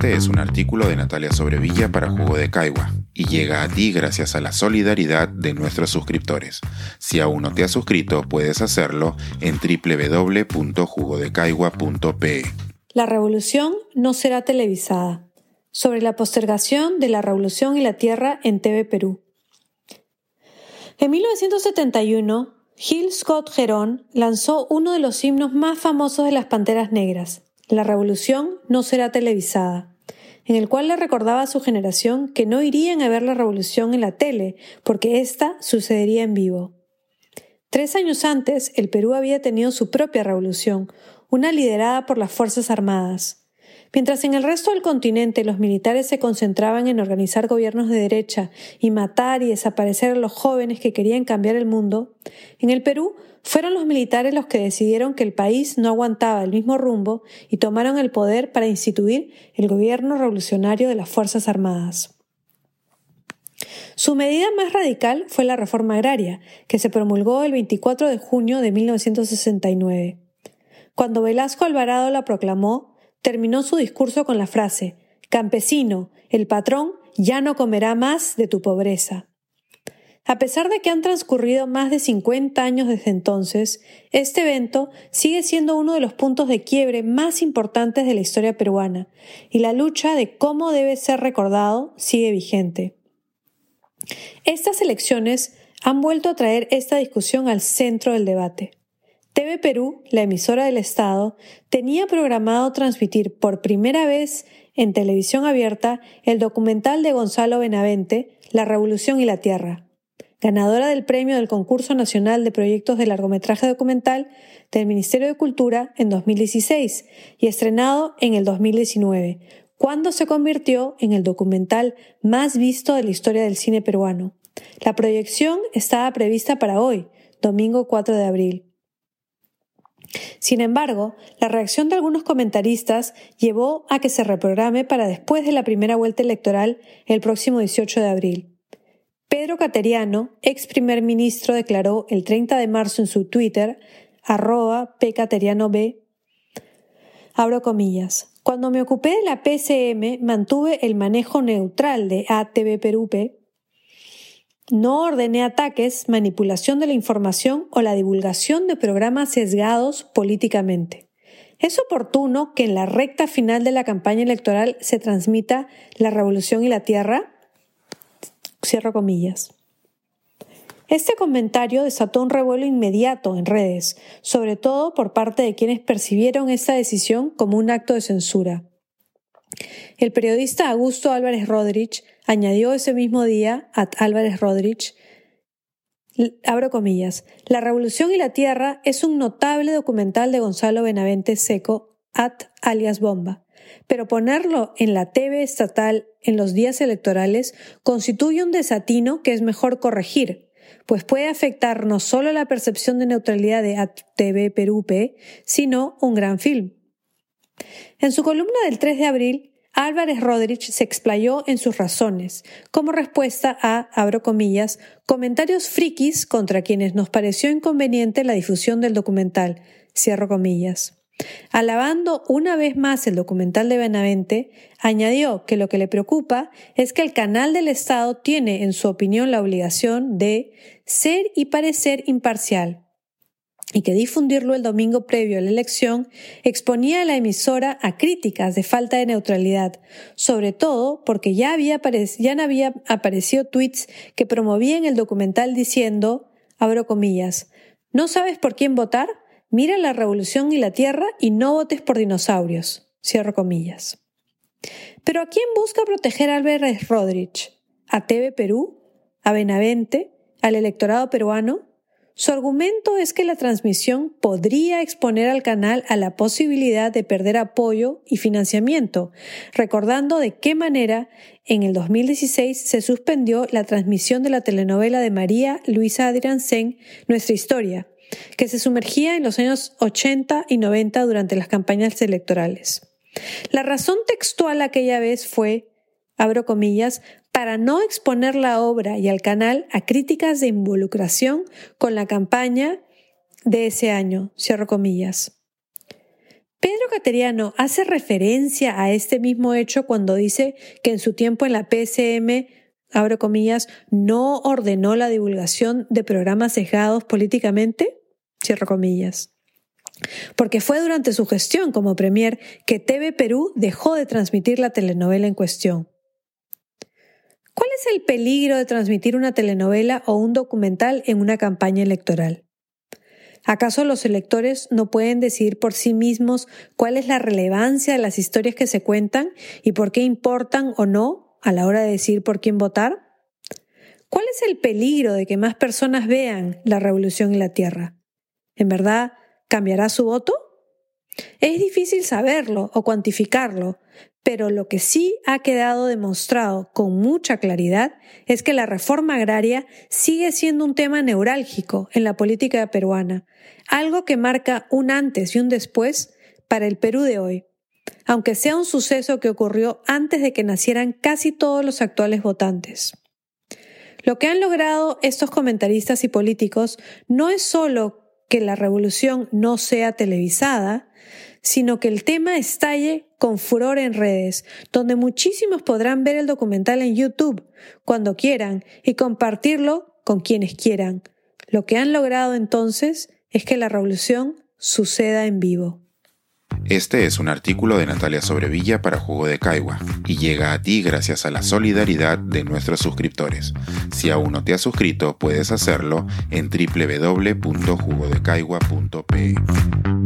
Este es un artículo de Natalia Sobrevilla para Jugo de Caigua y llega a ti gracias a la solidaridad de nuestros suscriptores. Si aún no te has suscrito, puedes hacerlo en www.jugodecaigua.pe. La revolución no será televisada. Sobre la postergación de la revolución y la tierra en TV Perú. En 1971, Gil Scott Heron lanzó uno de los himnos más famosos de las Panteras Negras, La Revolución no será televisada, en el cual le recordaba a su generación que no irían a ver la revolución en la tele, porque ésta sucedería en vivo. Tres años antes, el Perú había tenido su propia revolución, una liderada por las Fuerzas Armadas. Mientras en el resto del continente los militares se concentraban en organizar gobiernos de derecha y matar y desaparecer a los jóvenes que querían cambiar el mundo, en el Perú fueron los militares los que decidieron que el país no aguantaba el mismo rumbo y tomaron el poder para instituir el gobierno revolucionario de las Fuerzas Armadas. Su medida más radical fue la reforma agraria, que se promulgó el 24 de junio de 1969. Cuando Velasco Alvarado la proclamó, terminó su discurso con la frase Campesino, el patrón ya no comerá más de tu pobreza. A pesar de que han transcurrido más de 50 años desde entonces, este evento sigue siendo uno de los puntos de quiebre más importantes de la historia peruana, y la lucha de cómo debe ser recordado sigue vigente. Estas elecciones han vuelto a traer esta discusión al centro del debate. TV Perú, la emisora del Estado, tenía programado transmitir por primera vez en televisión abierta el documental de Gonzalo Benavente, La Revolución y la Tierra, ganadora del premio del Concurso Nacional de Proyectos de Largometraje Documental del Ministerio de Cultura en 2016 y estrenado en el 2019, cuando se convirtió en el documental más visto de la historia del cine peruano. La proyección estaba prevista para hoy, domingo 4 de abril. Sin embargo, la reacción de algunos comentaristas llevó a que se reprograme para después de la primera vuelta electoral el próximo 18 de abril. Pedro Cateriano, ex primer ministro, declaró el 30 de marzo en su Twitter, arroba pcaterianob, abro comillas, cuando me ocupé de la PCM mantuve el manejo neutral de ATV Perú no ordené ataques, manipulación de la información o la divulgación de programas sesgados políticamente. Es oportuno que en la recta final de la campaña electoral se transmita la revolución y la tierra. Cierro comillas. Este comentario desató un revuelo inmediato en redes, sobre todo por parte de quienes percibieron esta decisión como un acto de censura. El periodista Augusto Álvarez Rodríguez añadió ese mismo día a Álvarez Rodríguez, abro comillas, La Revolución y la Tierra es un notable documental de Gonzalo Benavente Seco, at alias Bomba, pero ponerlo en la TV estatal en los días electorales constituye un desatino que es mejor corregir, pues puede afectar no solo la percepción de neutralidad de ATV Perú P, sino un gran film. En su columna del 3 de abril, Álvarez Rodríguez se explayó en sus razones, como respuesta a, abro comillas, comentarios frikis contra quienes nos pareció inconveniente la difusión del documental, cierro comillas. Alabando una vez más el documental de Benavente, añadió que lo que le preocupa es que el canal del Estado tiene, en su opinión, la obligación de ser y parecer imparcial, y que difundirlo el domingo previo a la elección exponía a la emisora a críticas de falta de neutralidad, sobre todo porque ya, había había aparecido tweets que promovían el documental diciendo, abro comillas, ¿no sabes por quién votar? Mira la revolución y la tierra y no votes por dinosaurios. Cierro comillas. Pero ¿a quién busca proteger Álvarez Rodríguez? ¿A TV Perú? ¿A Benavente? ¿Al electorado peruano? Su argumento es que la transmisión podría exponer al canal a la posibilidad de perder apoyo y financiamiento, recordando de qué manera en el 2016 se suspendió la transmisión de la telenovela de María Luisa Adriansen, Nuestra Historia, que se sumergía en los años 80 y 90 durante las campañas electorales. La razón textual aquella vez fue, abro comillas, para no exponer la obra y al canal a críticas de involucración con la campaña de ese año, cierro comillas. Pedro Cateriano hace referencia a este mismo hecho cuando dice que en su tiempo en la PSM, abro comillas, no ordenó la divulgación de programas sesgados políticamente, cierro comillas. Porque fue durante su gestión como premier que TV Perú dejó de transmitir la telenovela en cuestión. ¿Cuál es el peligro de transmitir una telenovela o un documental en una campaña electoral? ¿Acaso los electores no pueden decidir por sí mismos cuál es la relevancia de las historias que se cuentan y por qué importan o no a la hora de decidir por quién votar? ¿Cuál es el peligro de que más personas vean la revolución en la Tierra? ¿En verdad cambiará su voto? Es difícil saberlo o cuantificarlo, pero lo que sí ha quedado demostrado con mucha claridad es que la reforma agraria sigue siendo un tema neurálgico en la política peruana, algo que marca un antes y un después para el Perú de hoy, aunque sea un suceso que ocurrió antes de que nacieran casi todos los actuales votantes. Lo que han logrado estos comentaristas y políticos no es solo que la revolución no sea televisada, sino que el tema estalle con furor en redes, donde muchísimos podrán ver el documental en YouTube cuando quieran y compartirlo con quienes quieran. Lo que han logrado entonces es que la revolución suceda en vivo. Este es un artículo de Natalia Sobrevilla para Jugo de Caigua y llega a ti gracias a la solidaridad de nuestros suscriptores. Si aún no te has suscrito, puedes hacerlo en www.jugodecaigua.pe.